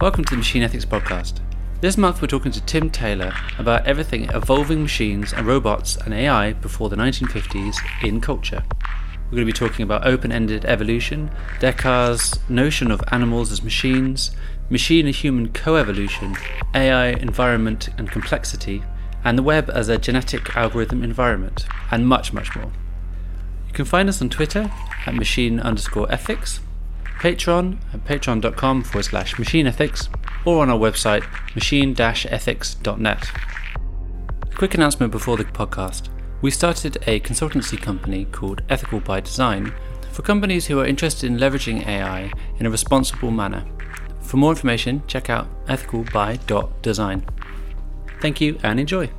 Welcome to the Machine Ethics Podcast. This month we're talking to Tim Taylor about everything evolving machines and robots and AI before the 1950s in culture. We're going to be talking about open ended evolution, Descartes' notion of animals as machines, machine and human coevolution, AI, environment and complexity, and the web as a genetic algorithm environment, and much, much more. You can find us on Twitter at machine underscore ethics Patreon at patreon.com forward slash machine ethics or on our website machine ethics.net. A quick announcement before the podcast. We started a consultancy company called Ethical by Design for companies who are interested in leveraging AI in a responsible manner. For more information, check out ethicalby.design. Thank you and enjoy.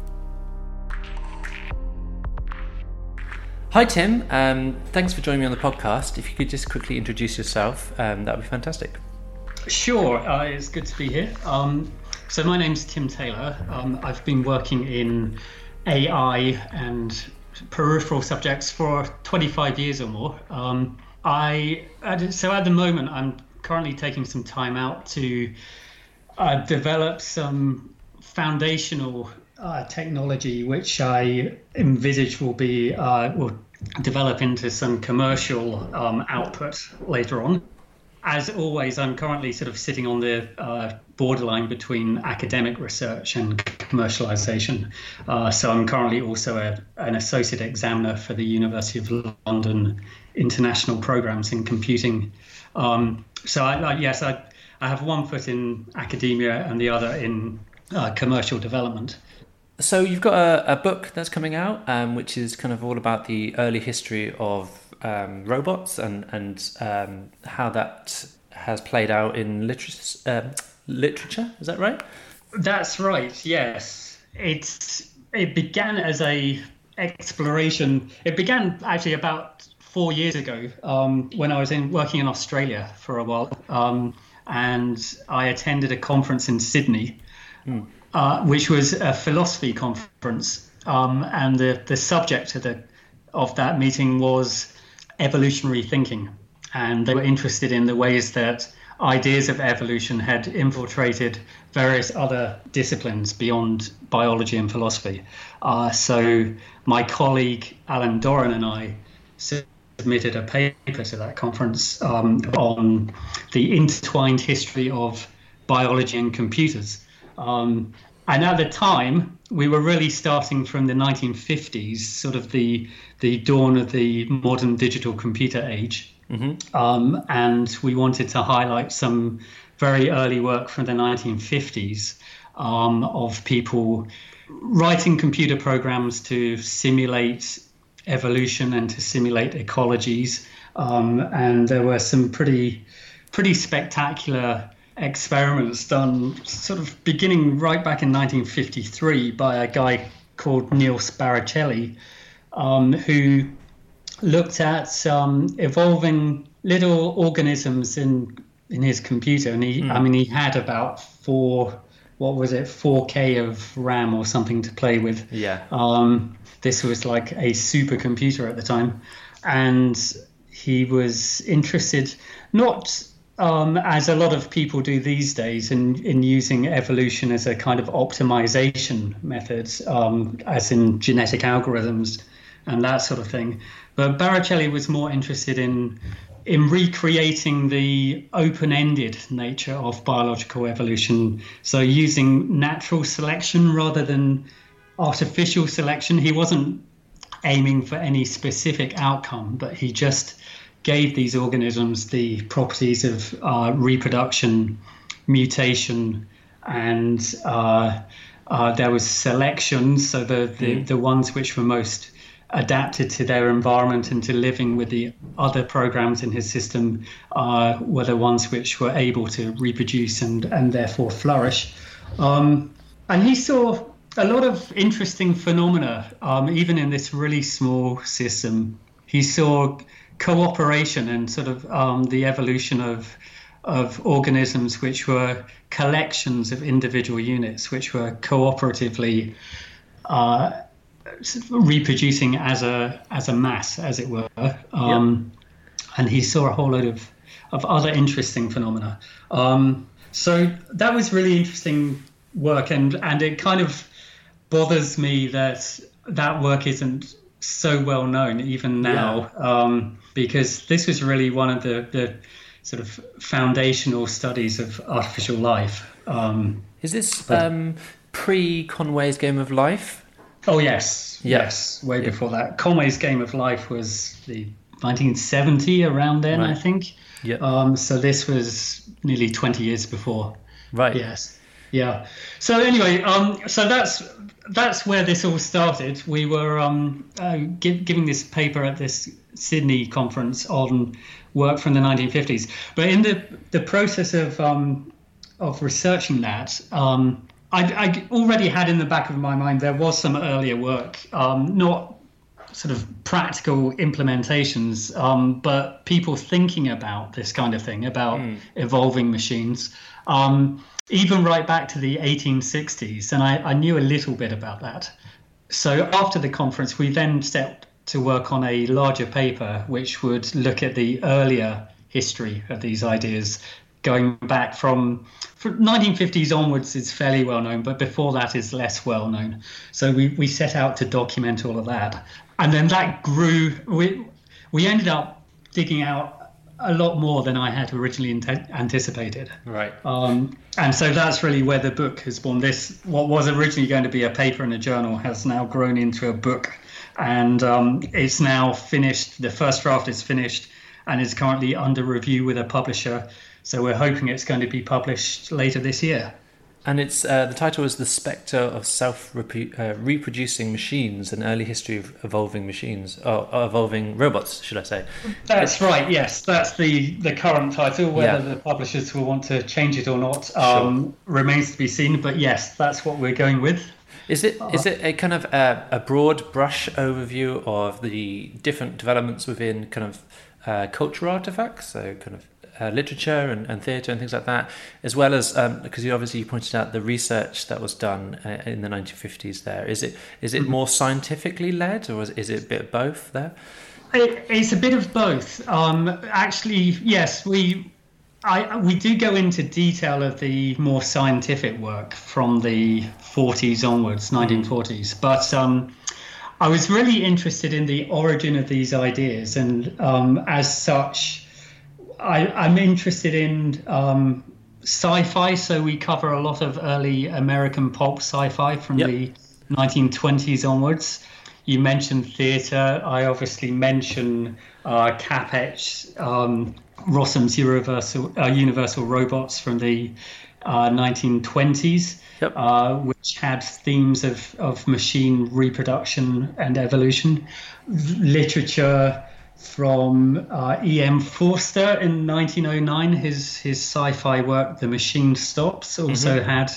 Hi, Tim. Um, thanks for joining me on the podcast. If you could just quickly introduce yourself, um, that would be fantastic. Sure, uh, it's good to be here. Um, so, my name's Tim Taylor. Um, I've been working in AI and peripheral subjects for 25 years or more. Um, I so at the moment I'm currently taking some time out to uh, develop some foundational uh, technology, which I envisage will be uh, will develop into some commercial um, output later on. As always, I'm currently sort of sitting on the uh, borderline between academic research and commercialization. Uh, so I'm currently also a, an associate examiner for the University of London International Programs in Computing. Um, so I, I, yes, I, I have one foot in academia and the other in uh, commercial development. So you've got a, a book that's coming out, um, which is kind of all about the early history of um, robots and and um, how that has played out in literature. Um, literature, is that right? That's right. Yes, it's it began as a exploration. It began actually about four years ago um, when I was in working in Australia for a while, um, and I attended a conference in Sydney. Mm uh, which was a philosophy conference, um, and the the subject of the of that meeting was evolutionary thinking, and they were interested in the ways that ideas of evolution had infiltrated various other disciplines beyond biology and philosophy. Uh, so my colleague Alan Dorin and I submitted a paper to that conference um, on the intertwined history of biology and computers. Um, and at the time, we were really starting from the 1950s, sort of the the dawn of the modern digital computer age. Mm-hmm. Um, and we wanted to highlight some very early work from the 1950s um, of people writing computer programs to simulate evolution and to simulate ecologies. Um, and there were some pretty pretty spectacular experiments done sort of beginning right back in 1953 by a guy called Nils Barricelli, um, who looked at um, evolving little organisms in in his computer, and he, mm. I mean, he had about four, what was it, 4K of RAM or something to play with. Yeah. Um, this was like a supercomputer at the time, and he was interested not um, as a lot of people do these days, in, in using evolution as a kind of optimization method, um, as in genetic algorithms and that sort of thing. But Barricelli was more interested in in recreating the open-ended nature of biological evolution. So using natural selection rather than artificial selection. He wasn't aiming for any specific outcome, but he just gave these organisms the properties of uh, reproduction, mutation, and uh, uh, there was selection. So the, the, mm. the ones which were most adapted to their environment and to living with the other programs in his system uh, were the ones which were able to reproduce and, and therefore flourish. Um, and he saw a lot of interesting phenomena, um, even in this really small system. He saw cooperation and sort of um, the evolution of of organisms which were collections of individual units which were cooperatively uh, reproducing as a as a mass, as it were. Um, And he saw a whole load of of other interesting phenomena. Um, So that was really interesting work, and and it kind of bothers me that that work isn't so well known even now, yeah. um, because this was really one of the, the sort of foundational studies of artificial life. Um, Is this um, pre Conway's Game of Life? Oh yes, yeah. yes, way yeah. before that. Conway's Game of Life was the 1970 around then, right. I think. Yeah. Um, so this was nearly 20 years before. Right. Yes. Yeah. So anyway, um, so that's that's where this all started. We were um, uh, give, giving this paper at this Sydney conference on work from the 1950s. But in the the process of um, of researching that, um, I, I, already had in the back of my mind there was some earlier work, um, not sort of practical implementations, um, but people thinking about this kind of thing, about mm. evolving machines. Even right back to the 1860s, and I, I, knew a little bit about that. So after the conference, we then set to work on a larger paper which would look at the earlier history of these ideas, going back from, from 1950s onwards is fairly well known, but before that is less well known. So we, we set out to document all of that. And then that grew. We, we ended up digging out a lot more than I had originally anticipated. Right. Um, and so that's really where the book has born. This, what was originally going to be a paper in a journal, has now grown into a book, and um, it's now finished. The first draft is finished, and is currently under review with a publisher. So we're hoping it's going to be published later this year. And it's uh, the title is "The Spectre of Self-Reproducing uh, Machines: An Early History of Evolving Machines, or uh, evolving robots, should I say?" That's right. Yes, that's the the current title. Whether yeah. the publishers will want to change it or not um, sure. remains to be seen. But yes, that's what we're going with. Is it is it a kind of a, a broad brush overview of the different developments within kind of uh, cultural artifacts? So kind of uh, literature and, and theatre and things like that, as well as because um, you obviously you pointed out the research that was done uh, in the 1950s. There is it is it mm-hmm. more scientifically led, or is, is it a bit of both there? It, it's a bit of both. Um, actually, yes, we I, we do go into detail of the more scientific work from the 40s onwards, 1940s, but. Um, I was really interested in the origin of these ideas, and um, as such, I, am interested in um, sci-fi, so we cover a lot of early American pulp sci-fi from yep. the 1920s onwards. You mentioned theatre. I obviously mention uh, Čapek, um, Rossum's Universal, uh, Universal Robots from the uh, 1920s, yep. uh, which had themes of, of machine reproduction and evolution. Literature from uh, E.M. Forster in 1909. His his sci-fi work, The Machine Stops, also mm-hmm. had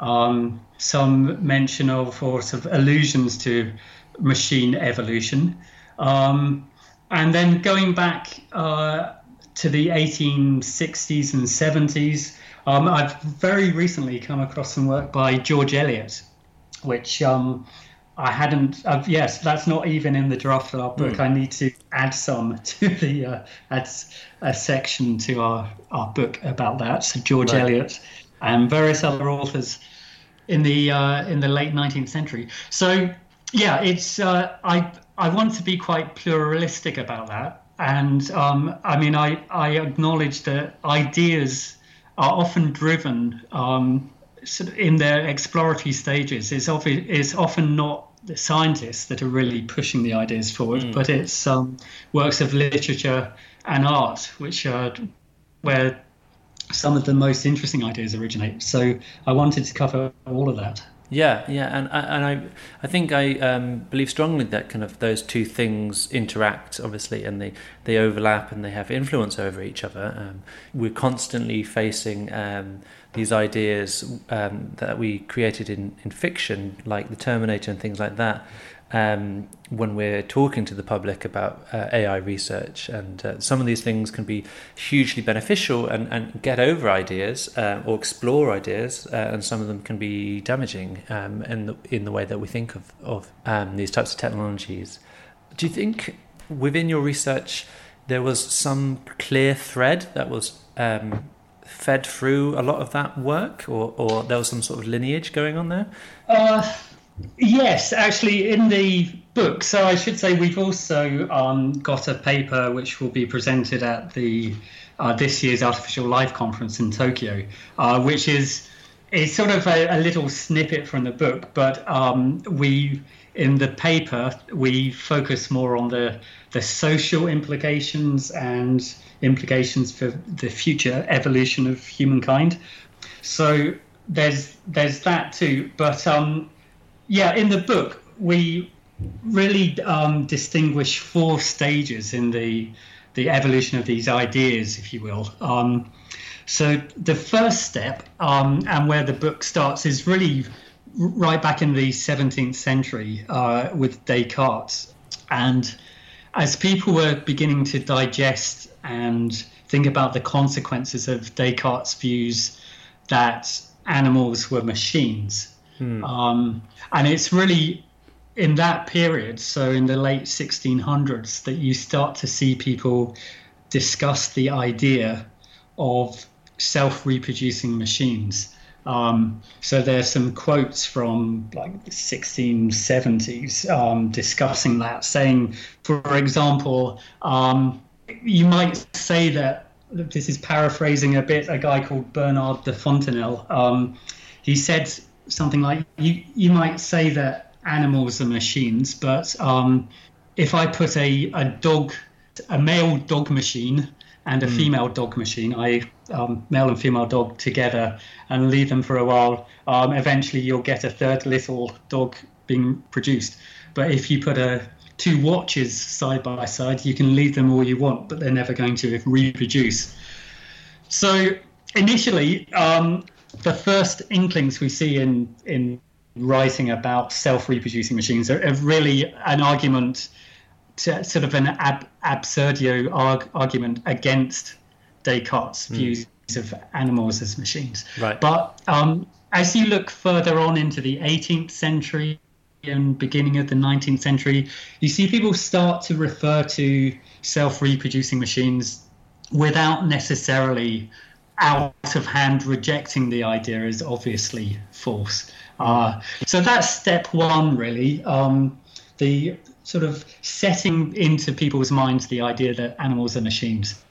um, some mention of or sort of allusions to machine evolution. Um, and then going back uh, to the 1860s and 70s, um, I've very recently come across some work by George Eliot, which um, I hadn't. Uh, yes, that's not even in the draft of our book. Mm. I need to add some to the uh, add a section to our our book about that. So George right. Eliot and various other authors in the uh, in the late 19th century. So yeah, it's uh, I I want to be quite pluralistic about that, and um, I mean I I acknowledge that ideas are often driven. Um, in their exploratory stages is, often, is often not the scientists that are really pushing the ideas forward, mm. but it's um, works of literature and art which are where some of the most interesting ideas originate. So I wanted to cover all of that. Yeah, yeah, and and I I think I um, believe strongly that kind of those two things interact, obviously, and they, they overlap and they have influence over each other. Um, we're constantly facing um, these ideas um, that we created in, in fiction, like the Terminator and things like that, um, when we're talking to the public about uh, AI research. And uh, some of these things can be hugely beneficial and, and get over ideas uh, or explore ideas, uh, and some of them can be damaging um, in, the, in the way that we think of, of um, these types of technologies. Do you think within your research there was some clear thread that was um, fed through a lot of that work, or, or there was some sort of lineage going on there? Uh, yes, actually, in the book. So I should say we've also um, got a paper which will be presented at the uh, this year's Artificial Life Conference in Tokyo, uh, which is it's sort of a, a, little snippet from the book, but um, we in the paper we focus more on the the social implications and implications for the future evolution of humankind. So there's there's that too, but um, yeah, in the book we really um, distinguish four stages in the the evolution of these ideas, if you will. Um, so the first step, um, and where the book starts, is really right back in the 17th century uh, with Descartes. And as people were beginning to digest and think about the consequences of Descartes' views that animals were machines, hmm. um, and it's really in that period, so in the late 1600s, that you start to see people discuss the idea of self reproducing machines. Um, so there's some quotes from like the 1670s um, discussing that, saying, for example, um, you might say that this is paraphrasing a bit a guy called Bernard de Fontenelle. Um, he said something like, you, you might say that animals are machines, but um, if I put a, a dog, a male dog machine and a mm. female dog machine, I um, male and female dog together and leave them for a while, um, eventually you'll get a third little dog being produced. But if you put a two watches side by side, you can leave them all you want, but they're never going to reproduce. So initially, um, the first inklings we see in in writing about self-reproducing machines are, are really an argument, to, sort of an ab, absurdio arg, argument against Descartes' mm. views of animals as machines. Right. But um, as you look further on into the 18th century and beginning of the 19th century, you see people start to refer to self-reproducing machines without necessarily out of hand rejecting the idea as obviously false. Uh, so that's step one, really. Um, the sort of setting into people's minds the idea that animals are machines.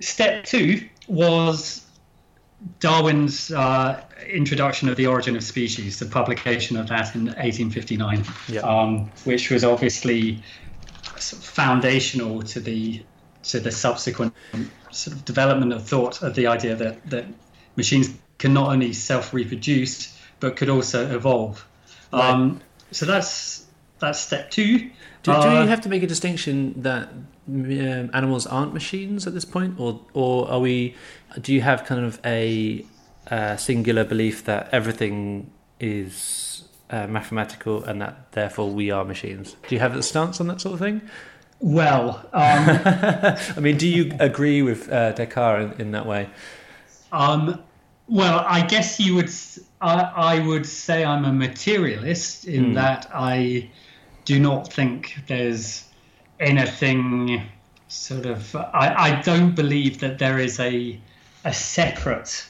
Step two was Darwin's uh, introduction of the origin of species, the publication of that in 1859, yep. um, which was obviously sort of foundational to the to the subsequent sort of development of thought of the idea that that machines can not only self reproduce but could also evolve. Right. Um, so that's that's step two. Do, uh, do, you uh, have to make a distinction that um, animals aren't machines at this point, or or are we? Do you have kind of a, a singular belief that everything is uh, mathematical and that therefore we are machines? Do you have a stance on that sort of thing? Well, um, I mean, do you agree with uh, Descartes in, in that way? Um, well, I guess you would. I, I would say I'm a materialist in mm. that I do not think there's anything sort of. I, I don't believe that there is a a separate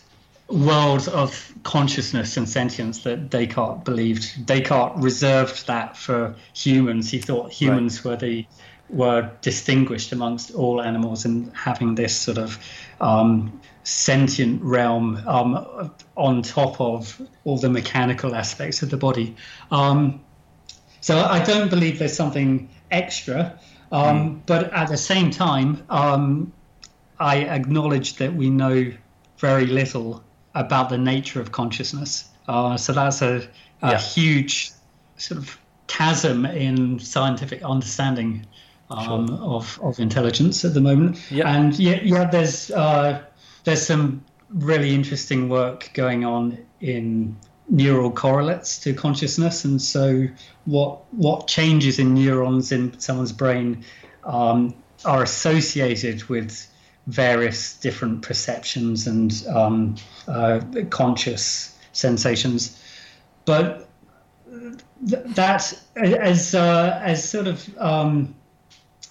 world of consciousness and sentience that Descartes believed. Descartes reserved that for humans. He thought humans right. were the were distinguished amongst all animals and having this sort of um, sentient realm um, on top of all the mechanical aspects of the body. Um, so I don't believe there's something extra, mm. but at the same time, um, I acknowledge that we know very little about the nature of consciousness. Uh, so that's a, a yeah. huge sort of chasm in scientific understanding um, sure. of of intelligence at the moment. Yep. And yeah, yeah, there's uh, there's some really interesting work going on in neural correlates to consciousness, and so what what changes in neurons in someone's brain um, are associated with various different perceptions and um, uh, conscious sensations, but th- that as uh, as sort of um,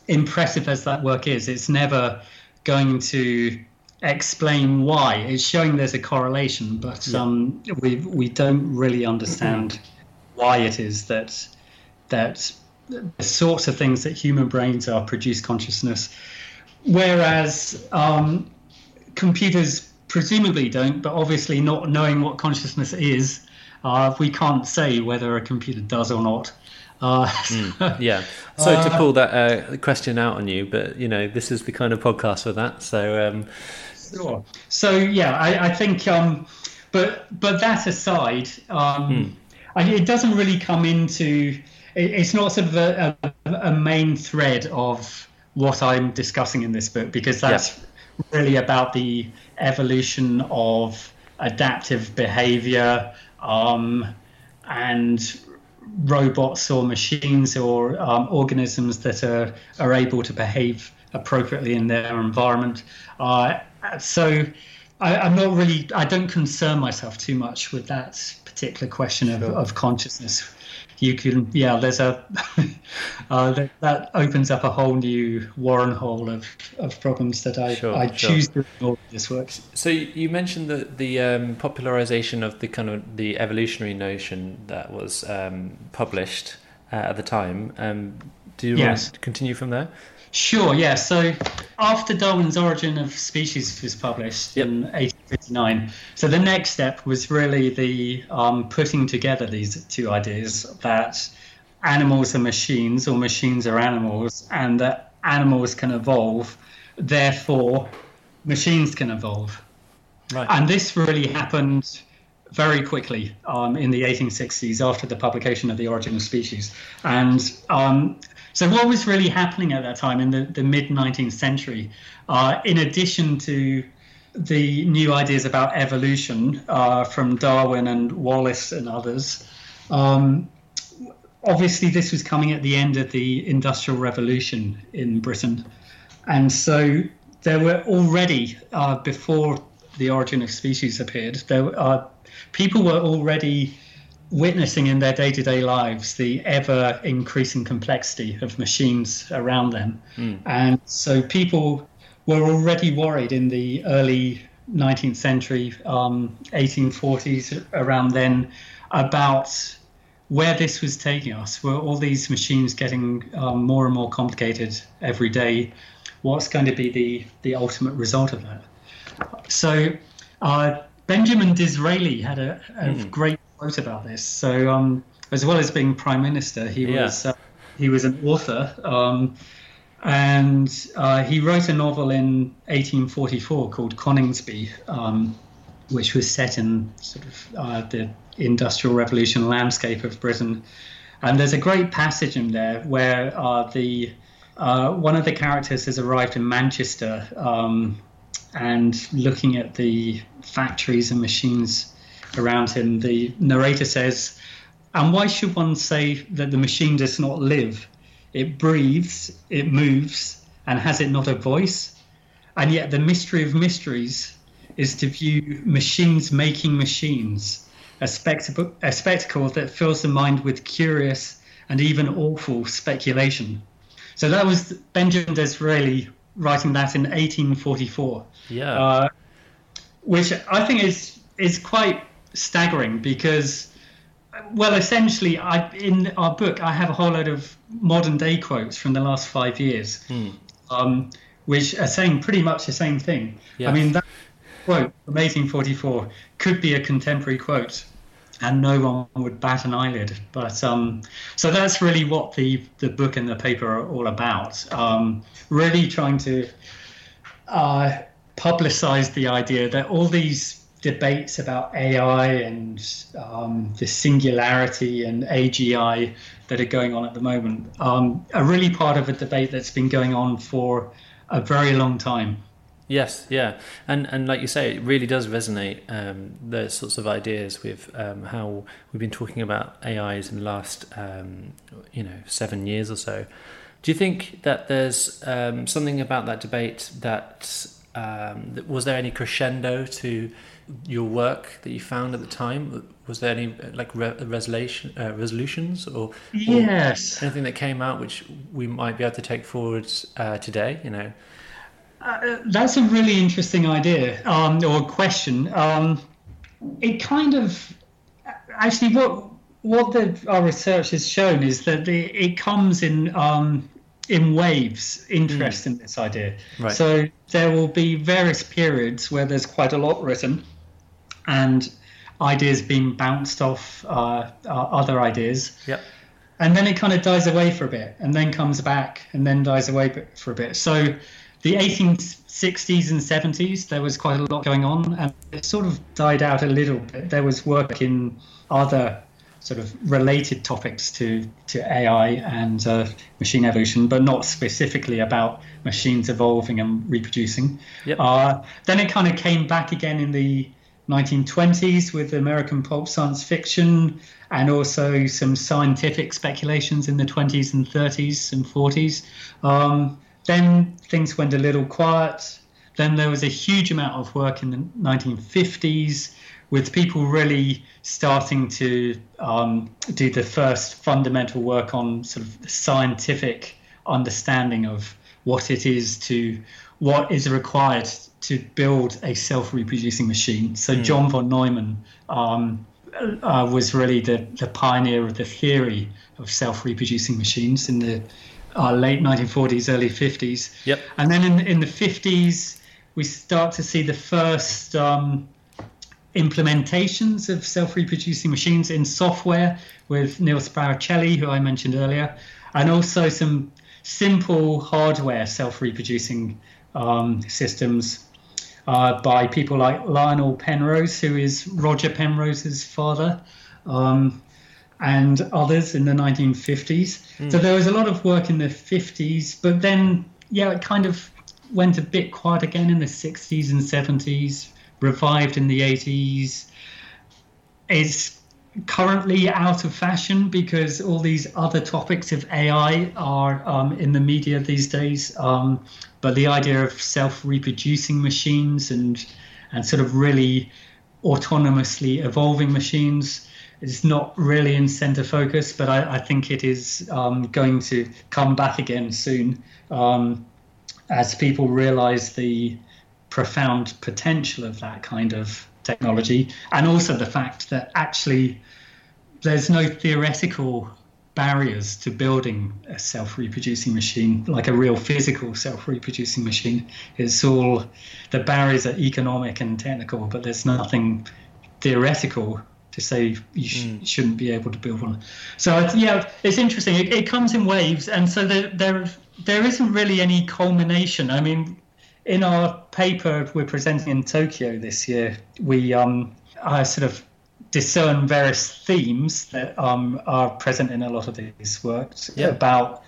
impressive as that work is, it's never going to explain why. It's showing there's a correlation, but yeah. um, we we don't really understand why it is that that the sorts of things that human brains are produce consciousness, whereas um, computers presumably don't. But obviously, not knowing what consciousness is, uh, we can't say whether a computer does or not. Uh, mm, yeah. So uh, to pull that uh, question out on you, but you know, this is the kind of podcast for that. So. Um, sure. So yeah, I, I think, um, but but that aside, um, mm. I, it doesn't really come into. It, it's not sort of a, a, a, main thread of what I'm discussing in this book because that's yeah. really about the evolution of adaptive behavior um, and robots or machines or um, organisms that are, are able to behave appropriately in their environment. Uh, so I, am not really, I don't concern myself too much with that particular question of, of consciousness you can yeah there's a uh, that, that, opens up a whole new warren hole of, of problems that i, sure, I choose sure. to ignore this works so you mentioned the the um, popularization of the kind of the evolutionary notion that was um, published uh, at the time um, do you yes. want to continue from there Sure, yeah. So after Darwin's Origin of Species was published yep. in 1859, so the next step was really the um, putting together these two ideas that animals are machines or machines are animals, and that animals can evolve, therefore machines can evolve. Right. And this really happened very quickly um, in the 1860s after the publication of The Origin of Species. And um, so, what was really happening at that time in the, the mid 19th century, uh, in addition to the new ideas about evolution uh, from Darwin and Wallace and others, um, obviously this was coming at the end of the Industrial Revolution in Britain. And so there were already, uh, before the origin of species appeared, there are people were already witnessing in their day to day lives the ever increasing complexity of machines around them. Mm. And so people were already worried in the early 19th century, um, 1840s, around then, about where this was taking us. Were all these machines getting um, more and more complicated every day? What's going to be the, the ultimate result of that? So, uh, Benjamin Disraeli had a, a mm. great quote about this. So, um, as well as being prime minister, he yeah. was uh, he was an author, um, and uh, he wrote a novel in 1844 called Coningsby, um, which was set in sort of uh, the industrial revolution landscape of Britain. And there's a great passage in there where uh, the uh, one of the characters has arrived in Manchester um, and looking at the factories and machines around him, the narrator says, And why should one say that the machine does not live? It breathes, it moves, and has it not a voice? And yet, the mystery of mysteries is to view machines making machines, a spectacle, a spectacle that fills the mind with curious and even awful speculation. So that was Benjamin Disraeli writing that in 1844. Yeah. Uh, which I think is is quite staggering because, well, essentially, I in our book I have a whole load of modern day quotes from the last five years, hmm. um, which are saying pretty much the same thing. I mean, that quote from 1844 could be a contemporary quote, and no one would bat an eyelid. But um, so that's really what the the book and the paper are all about. Um, really trying to uh, publicize the idea that all these debates about AI and um, the singularity and AGI that are going on at the moment um, are really part of a debate that's been going on for a very long time. Yes, yeah, and and like you say, it really does resonate. Um, those sorts of ideas with um, how we've been talking about AIs in the last, um, you know, seven years or so. Do you think that there's um, something about that debate that, um, that was there any crescendo to your work that you found at the time? Was there any like re- resolution uh, resolutions or, yes or anything that came out which we might be able to take forward uh, today? You know. uh, that's a really interesting idea um, or question. Um, it kind of actually what what the, our research has shown is that the, it comes in um, in waves. Interest mm. in this idea. Right. So there will be various periods where there's quite a lot written, and ideas being bounced off uh, uh, other ideas. Yep. And then it kind of dies away for a bit, and then comes back, and then dies away for a bit. So the 1860s and 70s, there was quite a lot going on, and it sort of died out a little bit. There was work in other sort of related topics to, to AI and uh, machine evolution, but not specifically about machines evolving and reproducing. Yep. Uh, then it kind of came back again in the 1920s with American pulp science fiction and also some scientific speculations in the 20s and 30s and 40s. Um, then things went a little quiet. Then there was a huge amount of work in the 1950s with people really starting to um, do the first fundamental work on sort of scientific understanding of what it is to what is required to build a self-reproducing machine. So mm. John von Neumann um, uh, was really the, the pioneer of the theory of self-reproducing machines in the uh, late 1940s, early 50s. Yep. And then in, in the 50s, we start to see the first um, implementations of self-reproducing machines in software with Nils Barricelli, who I mentioned earlier, and also some simple hardware self-reproducing um, systems uh, by people like Lionel Penrose, who is Roger Penrose's father. Um, and others in the 1950s. Mm. So there was a lot of work in the 50s, but then, yeah, it kind of went a bit quiet again in the 60s and 70s, revived in the 80s. It's currently out of fashion because all these other topics of AI are um, in the media these days. Um, but the idea of self-reproducing machines and and sort of really autonomously evolving machines is not really in center focus, but I, I think it is um, going to come back again soon um, as people realize the profound potential of that kind of technology, and also the fact that actually there's no theoretical barriers to building a self-reproducing machine, like a real physical self-reproducing machine. It's all the barriers are economic and technical, but there's nothing theoretical to say you sh- mm. shouldn't be able to build one. So yeah, it's interesting. It, it comes in waves, and so there, there there isn't really any culmination. I mean, in our paper we're presenting in Tokyo this year, we um, I sort of discern various themes that um, are present in a lot of these works yeah. about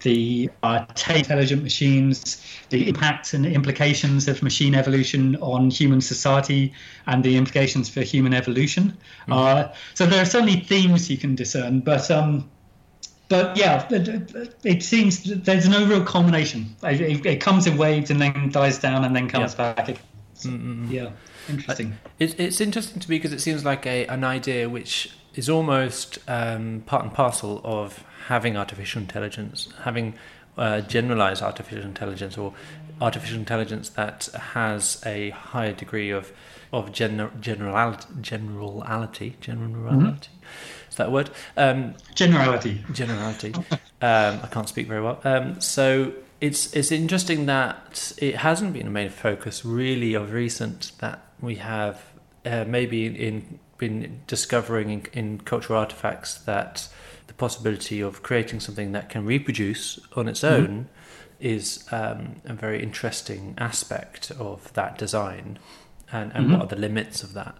the uh, intelligent machines, the impacts and implications of machine evolution on human society, and the implications for human evolution. Mm-hmm. Uh, so there are certainly themes you can discern, but um, but yeah, it, it, seems there's no real culmination. It, it, comes in waves and then dies down and then comes yeah. back. Mm-hmm. Yeah, interesting. It, it's interesting to me because it seems like a an idea which is almost um, part and parcel of having artificial intelligence, having uh, generalized artificial intelligence or artificial intelligence that has a higher degree of of gener- generality, generality, generality. Mm-hmm. Is that a word? Um, generality. Generality. um, I can't speak very well. Um, so it's it's interesting that it hasn't been a main focus really of recent that we have uh, maybe in been discovering in, in cultural artifacts that the possibility of creating something that can reproduce on its mm-hmm. own mm-hmm. is um, a very interesting aspect of that design and, and mm-hmm. what are the limits of that.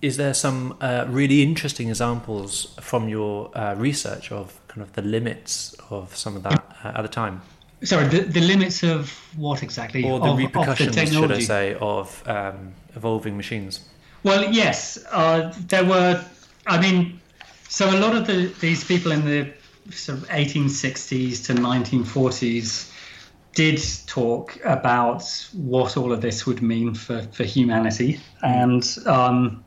Is there some uh, really interesting examples from your uh, research of kind of the limits of some of that uh, at the time? Sorry, the, the limits of what exactly? Or the of, repercussions, of the should I say, of um, evolving machines? Well, yes, uh, there were. I mean, so a lot of the, these people in the sort of 1860s to 1940s did talk about what all of this would mean for, for humanity, and um,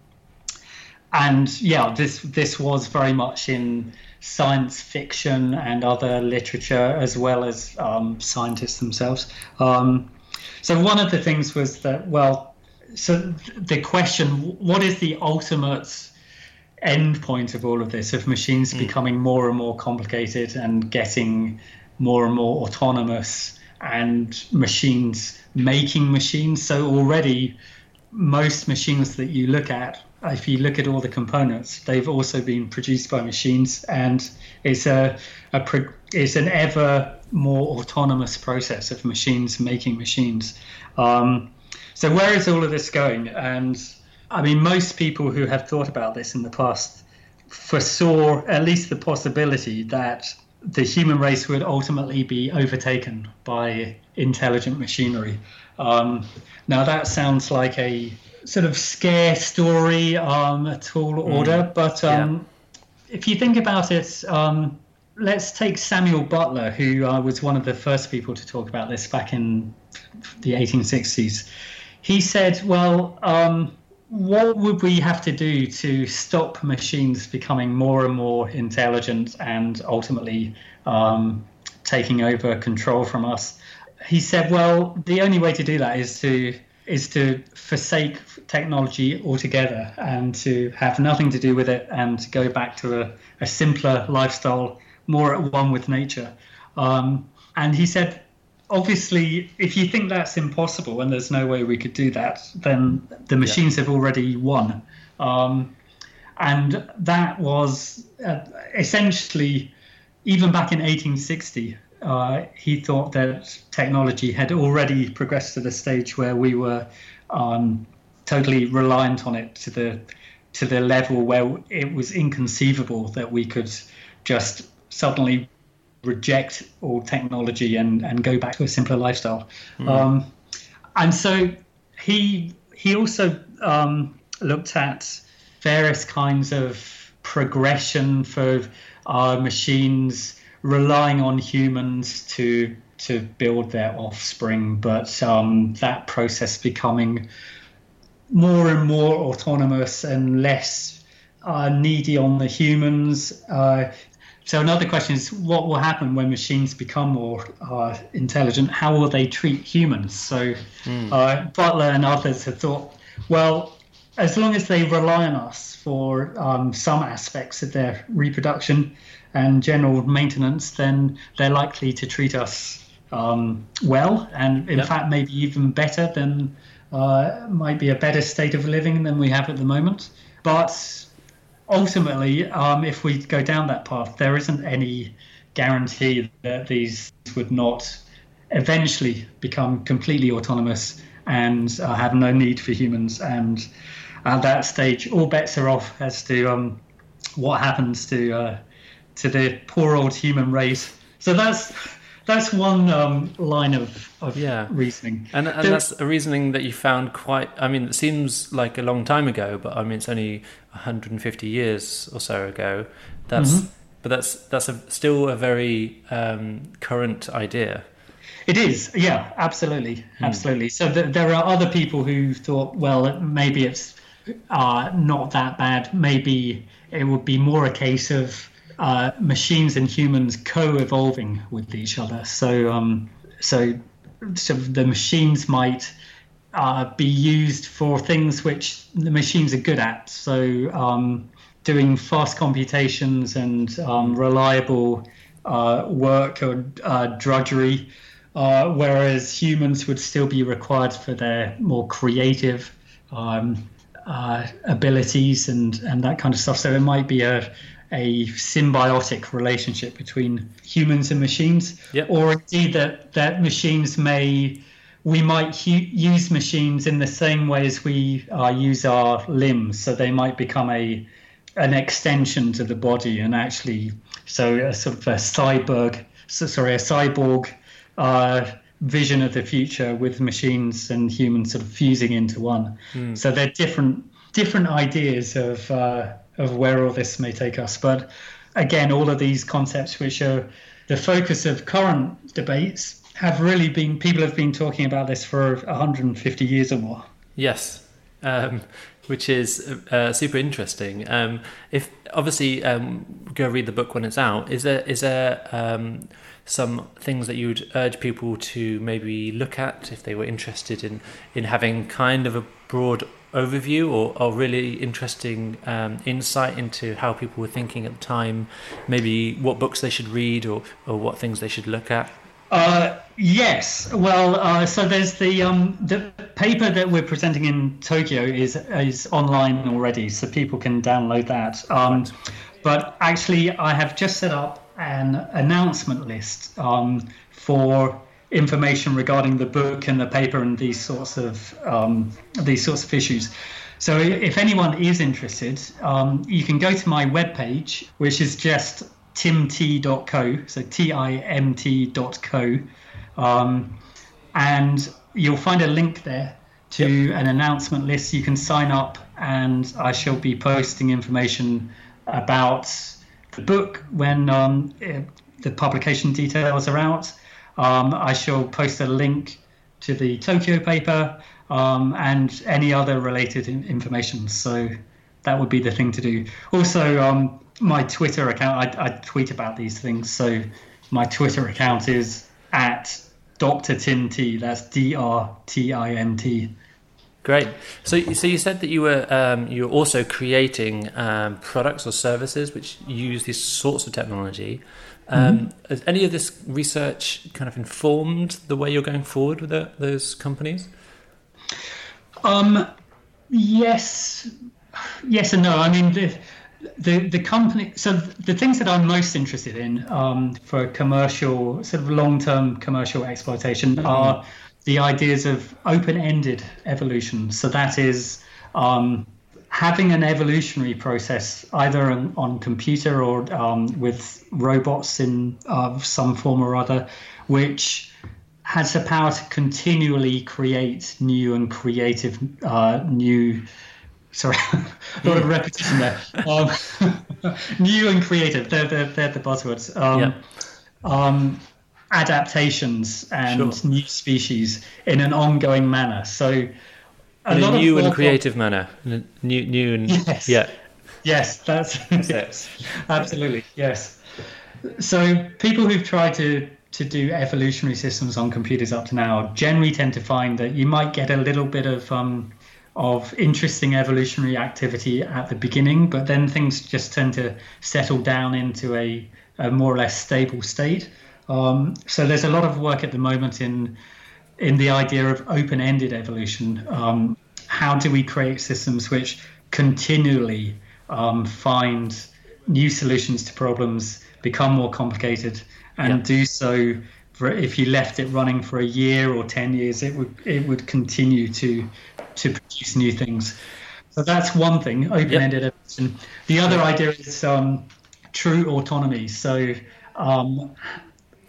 and yeah, this this was very much in science fiction and other literature as well as um, scientists themselves. Um, so one of the things was that well, so the question, what is the ultimate end point of all of this of machines mm. becoming more and more complicated and getting more and more autonomous and machines making machines so already most machines that you look at if you look at all the components they've also been produced by machines and it's a, a it's an ever more autonomous process of machines making machines um, so where is all of this going and I mean, most people who have thought about this in the past foresaw at least the possibility that the human race would ultimately be overtaken by intelligent machinery. Um, now, that sounds like a sort of scare story, um, a tall mm. order, but um, yeah. if you think about it, um, let's take Samuel Butler, who uh, was one of the first people to talk about this back in the 1860s. He said, well, um, what would we have to do to stop machines becoming more and more intelligent and ultimately um, taking over control from us? He said, "Well, the only way to do that is to is to forsake technology altogether and to have nothing to do with it and to go back to a, a simpler lifestyle, more at one with nature." Um, and he said obviously, if you think that's impossible and there's no way we could do that, then the machines yeah. have already won. Um, and that was uh, essentially, even back in 1860, uh, he thought that technology had already progressed to the stage where we were um, totally reliant on it to the to the level where it was inconceivable that we could just suddenly reject all technology and, and go back to a simpler lifestyle. Mm. Um, and so he he also um, looked at various kinds of progression for our machines relying on humans to to build their offspring, but um, that process becoming more and more autonomous and less uh, needy on the humans. Uh, so another question is, what will happen when machines become more uh, intelligent? How will they treat humans? So mm. uh, Butler and others have thought, well, as long as they rely on us for um, some aspects of their reproduction and general maintenance, then they're likely to treat us um, well, and in yep. fact, maybe even better than uh, might be a better state of living than we have at the moment. But ultimately, um, if we go down that path, there isn't any guarantee that these would not eventually become completely autonomous and uh, have no need for humans. And at that stage, all bets are off as to um, what happens to uh, to the poor old human race. So that's that's one um, line of, of yeah. reasoning. And, and that's a reasoning that you found quite, I mean, it seems like a long time ago, but I mean, it's only 150 years or so ago. That's, mm-hmm. but that's, that's a, still a very um, current idea. It is, yeah, absolutely, hmm. absolutely. So th- there are other people who thought, well, maybe it's uh, not that bad. Maybe it would be more a case of uh, machines and humans co-evolving with each other. So, um, so, so the machines might uh, be used for things which the machines are good at. So, um, doing fast computations and um, reliable uh, work or uh, drudgery, uh, whereas humans would still be required for their more creative. Um, uh, abilities and and that kind of stuff. So it might be a a symbiotic relationship between humans and machines, yep. or indeed that that machines may we might hu- use machines in the same way as we uh, use our limbs, so they might become a an extension to the body and actually so a sort of a cyborg so, sorry a cyborg uh, vision of the future with machines and humans sort of fusing into one. Mm. So they're different different ideas of uh, of where all this may take us. But again, all of these concepts, which are the focus of current debates, have really been people have been talking about this for 150 years or more. Yes, Um, which is uh, super interesting. Um, if obviously um, go read the book when it's out, is there is there um, some things that you would urge people to maybe look at if they were interested in in having kind of a broad overview or, or really interesting um, insight into how people were thinking at the time, maybe what books they should read or, or what things they should look at? Uh, yes. Well, uh, so there's the um, the paper that we're presenting in Tokyo is is online already, so people can download that. Um. But actually, I have just set up an announcement list um, for information regarding the book and the paper and these sorts of um, these sorts of issues. So if anyone is interested, um, you can go to my webpage, which is just timt.co, so T-I-M-T.co, um, and you'll find a link there to yep. an announcement list. You can sign up, and I shall be posting information about the book when um, the publication details are out. Um, I shall post a link to the Tokyo paper um, and any other related information. So that would be the thing to do. Also, um, my Twitter account, I, I, tweet about these things. So my Twitter account is at Dr. Tim T. That's D R T I M T. Great. So, so you said that you were um, you were also creating um, products or services which use these sorts of technology. Um, mm-hmm. Has any of this research kind of informed the way you're going forward with the, those companies? Um, yes, yes and no. I mean, the, the the company. So the things that I'm most interested in um, for commercial, sort of long-term commercial exploitation, mm-hmm. are the ideas of open-ended evolution. So that is um, having an evolutionary process either on, on computer or um, with robots in of some form or other, which has the power to continually create new and creative uh, new sorry a lot of repetition there um, new and creative they're, they're, they're the buzzwords um, yeah. Adaptations and sure. new species in an ongoing manner so in a, new and creative manner. New, new and yes. yeah. Yes, that's yes, absolutely yes. So people who've tried to to do evolutionary systems on computers up to now generally tend to find that you might get a little bit of um, of interesting evolutionary activity at the beginning, but then things just tend to settle down into a, a more or less stable state. Um, so there's a lot of work at the moment in in the idea of open-ended evolution. Um, how do we create systems which continually um, find new solutions to problems, become more complicated, and do so? For, if you left it running for a year or ten years, it would it would continue to to produce new things. So that's one thing, open-ended yep. evolution. The other idea is um, true autonomy. So um,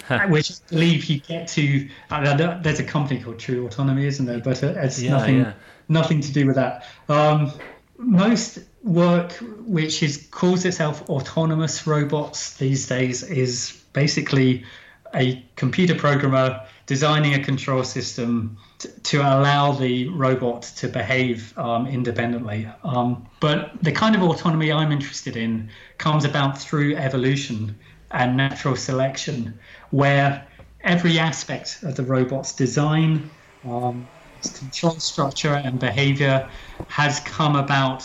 which I believe you get to. There's a company called True Autonomy, isn't there? But uh, it's yeah, nothing, yeah. nothing to do with that. Um, most work which is calls itself autonomous robots these days is basically a computer programmer designing a control system to, to allow the robot to behave um, independently. Um, but the kind of autonomy I'm interested in comes about through evolution and natural selection, where every aspect of the robot's design, um, control structure, and behavior has come about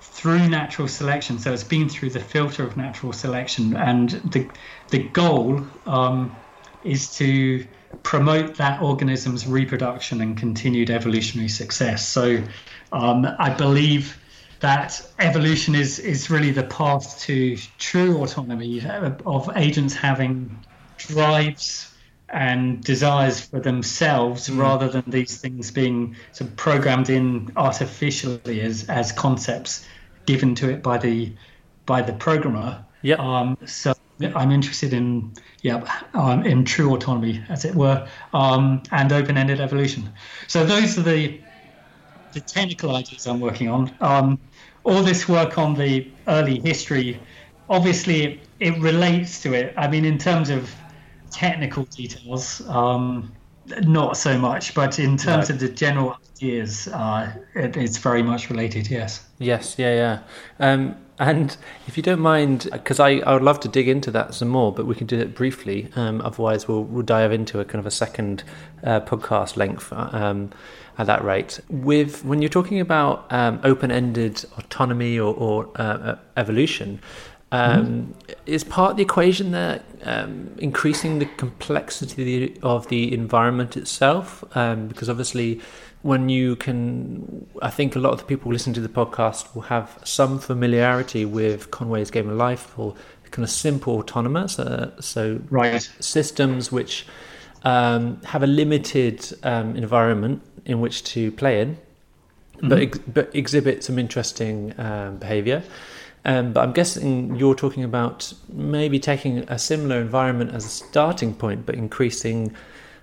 through natural selection. So it's been through the filter of natural selection, and the the goal um, is to promote that organism's reproduction and continued evolutionary success. So um, I believe that evolution is is really the path to true autonomy of agents having drives and desires for themselves mm. rather than these things being sort of programmed in artificially as as concepts given to it by the by the programmer. Yeah. Um, so I'm interested in yeah um, in true autonomy, as it were, um, and open-ended evolution. So those are the the technical ideas I'm working on. Um, all this work on the early history, obviously it relates to it. I mean, in terms of technical details, um, not so much, but in terms of the general ideas, uh, it, it's very much related. Yes. Yes. Yeah. Yeah. Um, and if you don't mind, because I, I would love to dig into that some more, but we can do it briefly. Um, otherwise, we'll we'll dive into a kind of a second uh, podcast length um, at that rate. With when you're talking about um, open-ended autonomy or, or uh, uh evolution, um, mm-hmm. Is part of the equation there um, increasing the complexity of the environment itself? Um, because obviously, when you can, I think a lot of the people listening to the podcast will have some familiarity with Conway's Game of Life or kind of simple autonomous, uh, so right. systems which um, have a limited um, environment in which to play in, mm-hmm. but ex- but exhibit some interesting um, behavior. Um, but I'm guessing you're talking about maybe taking a similar environment as a starting point, but increasing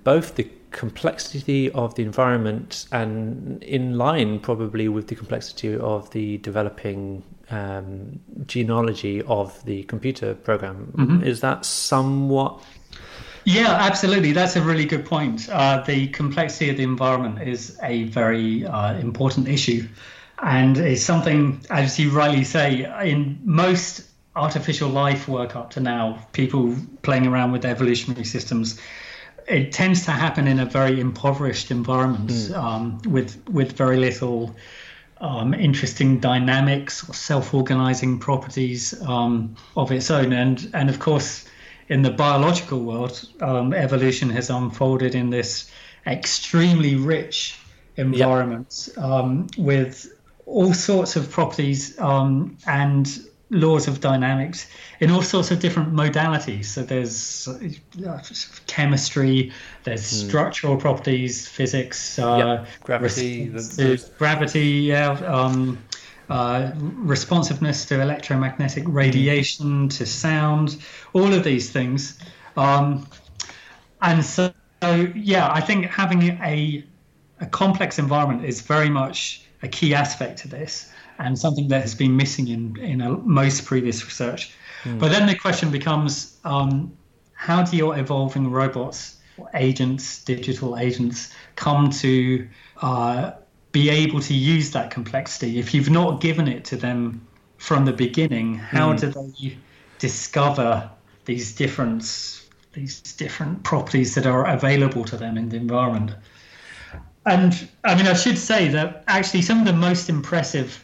both the complexity of the environment and in line probably with the complexity of the developing um, genealogy of the computer program. Mm-hmm. Is that somewhat? Yeah, absolutely. That's a really good point. Uh, the complexity of the environment is a very uh, important issue. And it's something, as you rightly say, in most artificial life work up to now, people playing around with evolutionary systems, it tends to happen in a very impoverished environment mm. um, with with very little um, interesting dynamics or self-organizing properties um, of its own. And and of course, in the biological world, um, evolution has unfolded in this extremely rich environment yep. Um, with all sorts of properties um, and laws of dynamics in all sorts of different modalities. So there's uh, chemistry, there's mm. structural properties, physics, uh, gravity, gravity, yeah, um, uh, responsiveness to electromagnetic radiation, mm. to sound, all of these things. Um, and so, yeah, I think having a a complex environment is very much a key aspect to this and something that has been missing in, in a, most previous research. Mm. But then the question becomes um, how do your evolving robots, agents, digital agents, come to uh, be able to use that complexity? If you've not given it to them from the beginning, how mm. do they discover these different these different properties that are available to them in the environment? And I mean, I should say that actually some of the most impressive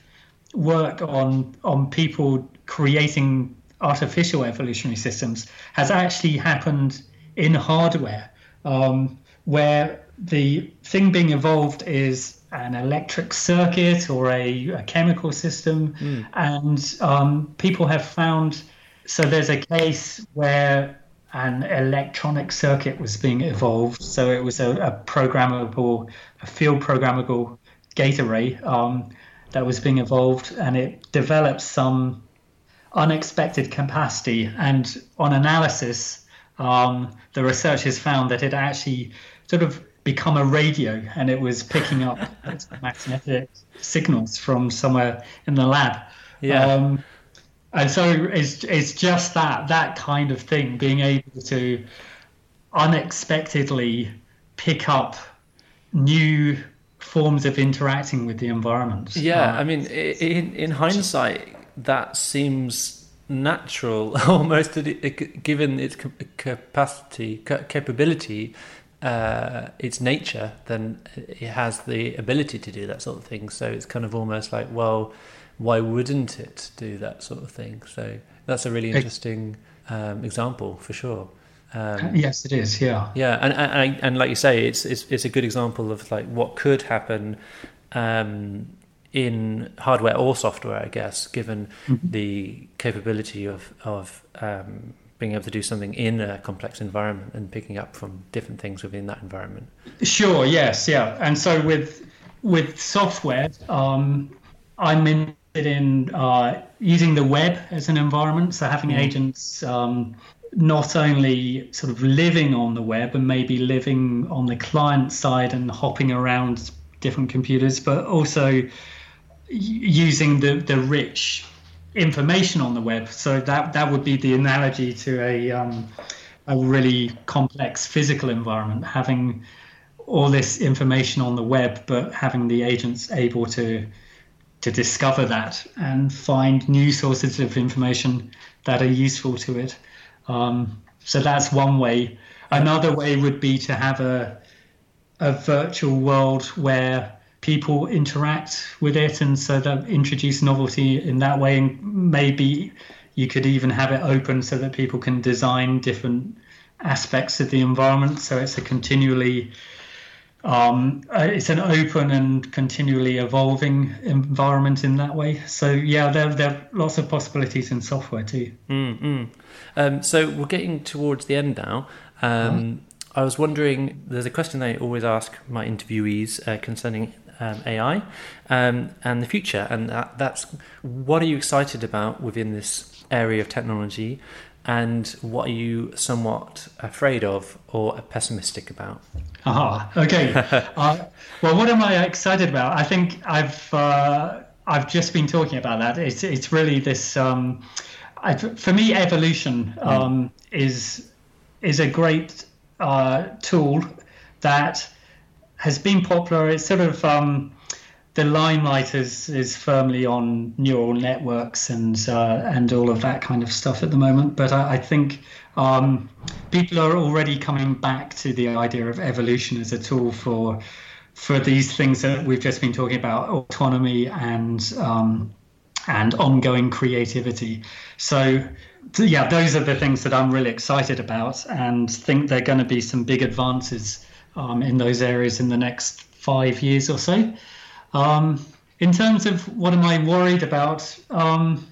work on on people creating artificial evolutionary systems has actually happened in hardware, um, where the thing being evolved is an electric circuit or a, a chemical system, mm. and um, people have found. So there's a case where an electronic circuit was being evolved. So it was a, a programmable, a field programmable gate array um, that was being evolved, and it developed some unexpected capacity. And on analysis, um, the researchers found that it actually sort of become a radio, and it was picking up magnetic signals from somewhere in the lab. Yeah. Um, and so it's it's just that that kind of thing, being able to unexpectedly pick up new forms of interacting with the environment. Yeah, uh, I mean, in in hindsight, that seems natural, almost given its capacity, capability, uh, its nature. Then it has the ability to do that sort of thing. So it's kind of almost like, well why wouldn't it do that sort of thing? So that's a really interesting um, example for sure. Um, yes, it is. Yeah. Yeah, and, and and like you say, it's it's it's a good example of like what could happen um, in hardware or software, I guess, given mm-hmm. the capability of of um, being able to do something in a complex environment and picking up from different things within that environment. Sure. Yes. Yeah. And so with with software, um, I'm in in uh, using the web as an environment, so having mm. agents um, not only sort of living on the web and maybe living on the client side and hopping around different computers, but also using the, the rich information on the web. So that that would be the analogy to a um, a really complex physical environment, having all this information on the web, but having the agents able to to discover that and find new sources of information that are useful to it. Um, so that's one way. Another way would be to have a a virtual world where people interact with it, and so that introduce novelty in that way. And maybe you could even have it open so that people can design different aspects of the environment. So it's a continually um, uh, it's an open and continually evolving environment in that way. So yeah, there, there are lots of possibilities in software too. Mm-hmm. Um, so we're getting towards the end now. Um, I was wondering, there's a question I always ask my interviewees uh, concerning um, AI um, and the future, and that, that's what are you excited about within this area of technology, and what are you somewhat afraid of or pessimistic about? Aha, okay. uh, well, what am I excited about? I think I've uh, I've just been talking about that. It's it's really this. Um, I, for me, evolution hmm. um, mm. is is a great uh, tool that has been popular. It's sort of um, the limelight is is firmly on neural networks and uh, and all of that kind of stuff at the moment. But I, I think um, people are already coming back to the idea of evolution as a tool for for these things that we've just been talking about, autonomy and um, and ongoing creativity. So yeah, those are the things that I'm really excited about, and think they're going to be some big advances um, in those areas in the next five years or so. Um, in terms of what am I worried about, um,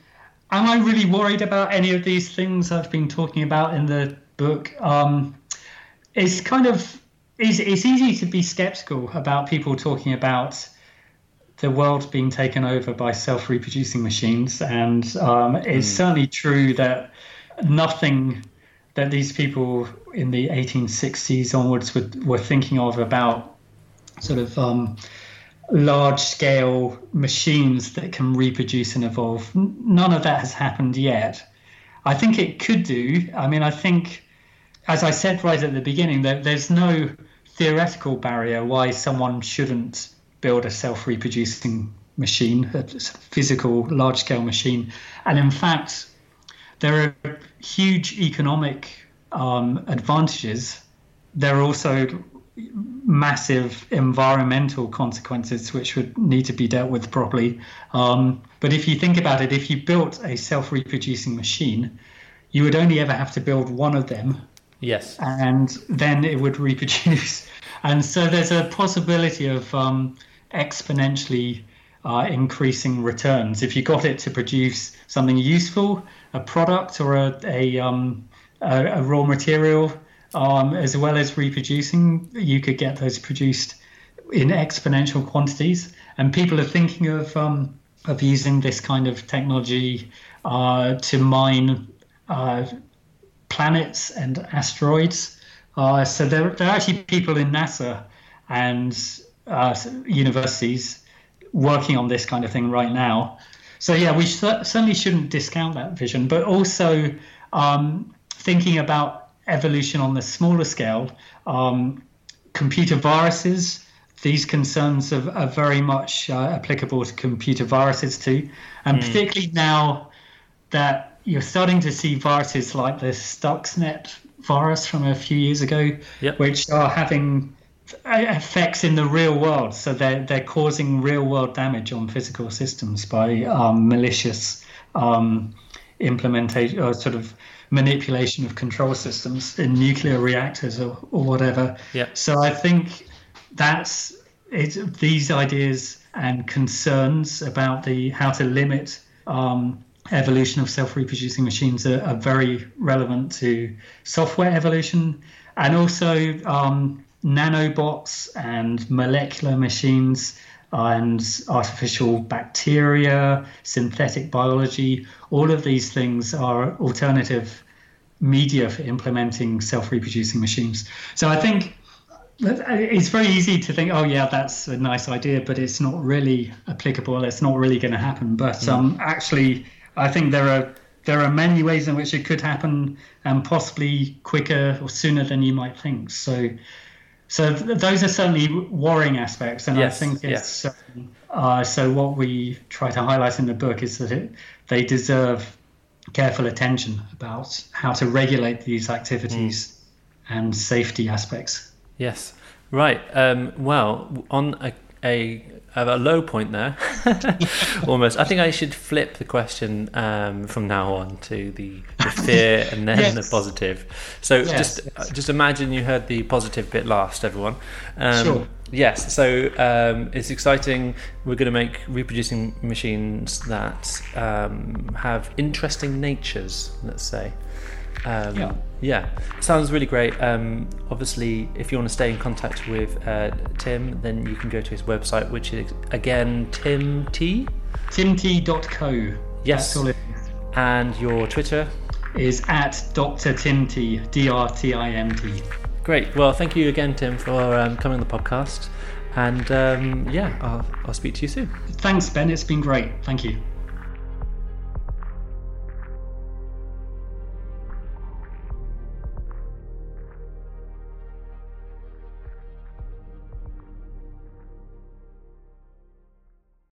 am I really worried about any of these things I've been talking about in the book? Um, it's kind of it's, it's easy to be skeptical about people talking about the world being taken over by self-reproducing machines, and um, it's mm. certainly true that nothing that these people in the 1860s onwards were, were thinking of about sort of um, large scale machines that can reproduce and evolve. None of that has happened yet. I think it could do. I mean, I think, as I said right at the beginning, that there's no theoretical barrier why someone shouldn't build a self reproducing machine, a physical large scale machine. And in fact, there are huge economic um, advantages. There are also massive environmental consequences which would need to be dealt with properly. Um, but if you think about it, if you built a self reproducing machine, you would only ever have to build one of them. Yes. And then it would reproduce. And so there's a possibility of um, exponentially uh, increasing returns. If you got it to produce something useful, a product or a, a, um, a, a raw material, um, as well as reproducing, you could get those produced in exponential quantities. And people are thinking of um, of using this kind of technology uh, to mine uh, planets and asteroids. Uh, so there, there, are actually people in NASA and uh, universities working on this kind of thing right now. So yeah, we certainly shouldn't discount that vision, but also um, thinking about evolution on the smaller scale, um, computer viruses, these concerns are, are very much uh, applicable to computer viruses too. And mm. particularly now that you're starting to see viruses like the Stuxnet virus from a few years ago, yep. which are having effects in the real world. So they're, they're causing real world damage on physical systems by um, malicious um, implementation or sort of manipulation of control systems in nuclear reactors or, or whatever. Yeah. So I think that's it, these ideas and concerns about the how to limit um, evolution of self-reproducing machines are, are, very relevant to software evolution and also um, nanobots and molecular machines and artificial bacteria, synthetic biology, all of these things are alternative media for implementing self reproducing machines. So I think it's very easy to think, oh, yeah, that's a nice idea, but it's not really applicable. It's not really going to happen. But mm. um, actually, I think there are there are many ways in which it could happen and possibly quicker or sooner than you might think. So So th- those are certainly worrying aspects, and Yes, I think yes. it's um, uh, so. What we try to highlight in the book is that it, they deserve careful attention about how to regulate these activities and safety aspects. Yes. Right. Um, well, on a, a, a low point there, almost. I think I should flip the question um, from now on to the, the fear and then the positive. So Yes, just yes. just imagine you heard the positive bit last, everyone. Um, Sure. Yes. So um, it's exciting. We're going to make reproducing machines that um, have interesting natures. Let's say. Um, Yeah. yeah, sounds really great. Um, obviously, if you want to stay in contact with uh, Tim, then you can go to his website, which is again Tim T, timt.co. Yes. And your Twitter. is at Dr. Tim T, D R T I M T. Great. Well, thank you again, Tim, for um, coming on the podcast. And um, yeah, I'll, I'll speak to you soon. Thanks, Ben. It's been great. Thank you.